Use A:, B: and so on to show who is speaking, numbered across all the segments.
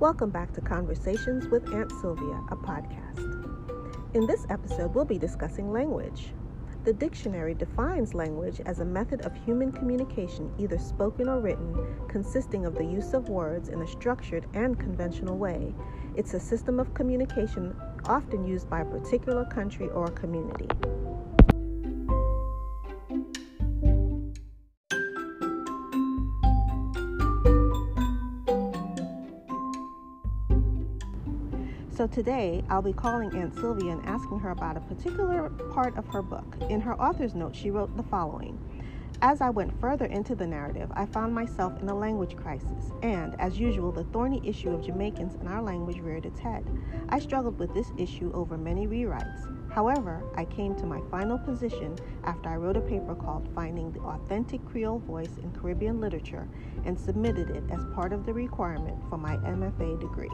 A: Welcome back to Conversations with Aunt Sylvia, a podcast. In this episode, we'll be discussing language. The dictionary defines language as a method of human communication, either spoken or written, consisting of the use of words in a structured and conventional way. It's a system of communication often used by a particular country or community. So today I'll be calling Aunt Sylvia and asking her about a particular part of her book. In her author's note, she wrote the following As I went further into the narrative, I found myself in a language crisis, and, as usual, the thorny issue of Jamaicans in our language reared its head. I struggled with this issue over many rewrites. However, I came to my final position after I wrote a paper called Finding the Authentic Creole Voice in Caribbean Literature and submitted it as part of the requirement for my MFA degree.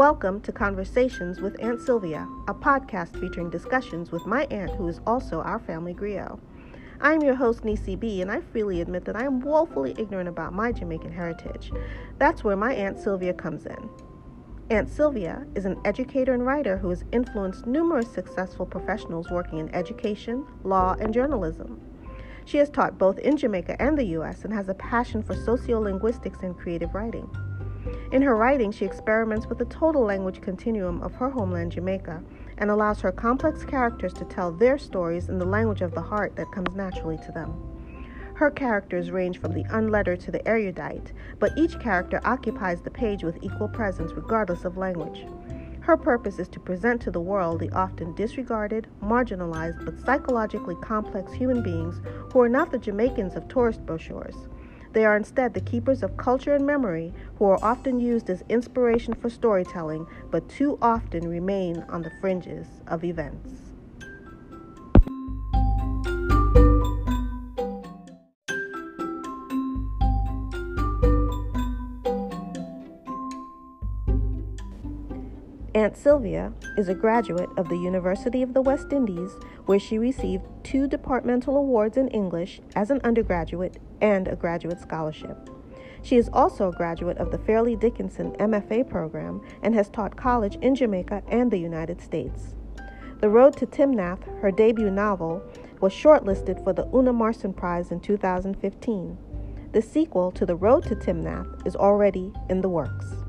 A: Welcome to Conversations with Aunt Sylvia, a podcast featuring discussions with my aunt, who is also our family griot. I'm your host, Nisi B, and I freely admit that I am woefully ignorant about my Jamaican heritage. That's where my Aunt Sylvia comes in. Aunt Sylvia is an educator and writer who has influenced numerous successful professionals working in education, law, and journalism. She has taught both in Jamaica and the U.S. and has a passion for sociolinguistics and creative writing. In her writing, she experiments with the total language continuum of her homeland, Jamaica, and allows her complex characters to tell their stories in the language of the heart that comes naturally to them. Her characters range from the unlettered to the erudite, but each character occupies the page with equal presence regardless of language. Her purpose is to present to the world the often disregarded, marginalized, but psychologically complex human beings who are not the Jamaicans of tourist brochures. They are instead the keepers of culture and memory who are often used as inspiration for storytelling, but too often remain on the fringes of events. Aunt Sylvia is a graduate of the University of the West Indies, where she received two departmental awards in English as an undergraduate and a graduate scholarship. She is also a graduate of the Fairleigh Dickinson MFA program and has taught college in Jamaica and the United States. The Road to Timnath, her debut novel, was shortlisted for the Una Marson Prize in 2015. The sequel to The Road to Timnath is already in the works.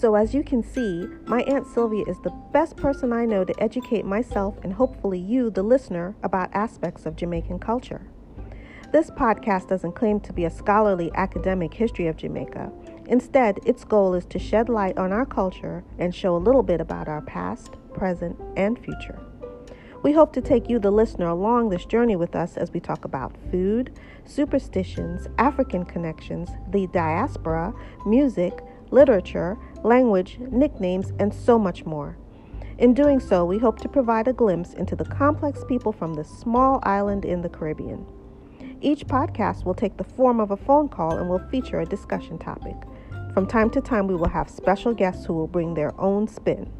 A: So, as you can see, my Aunt Sylvia is the best person I know to educate myself and hopefully you, the listener, about aspects of Jamaican culture. This podcast doesn't claim to be a scholarly academic history of Jamaica. Instead, its goal is to shed light on our culture and show a little bit about our past, present, and future. We hope to take you, the listener, along this journey with us as we talk about food, superstitions, African connections, the diaspora, music, literature, language, nicknames, and so much more. In doing so, we hope to provide a glimpse into the complex people from this small island in the Caribbean. Each podcast will take the form of a phone call and will feature a discussion topic. From time to time, we will have special guests who will bring their own spin.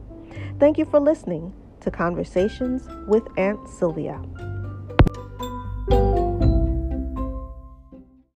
A: Thank you for listening to Conversations with Aunt Sylvia.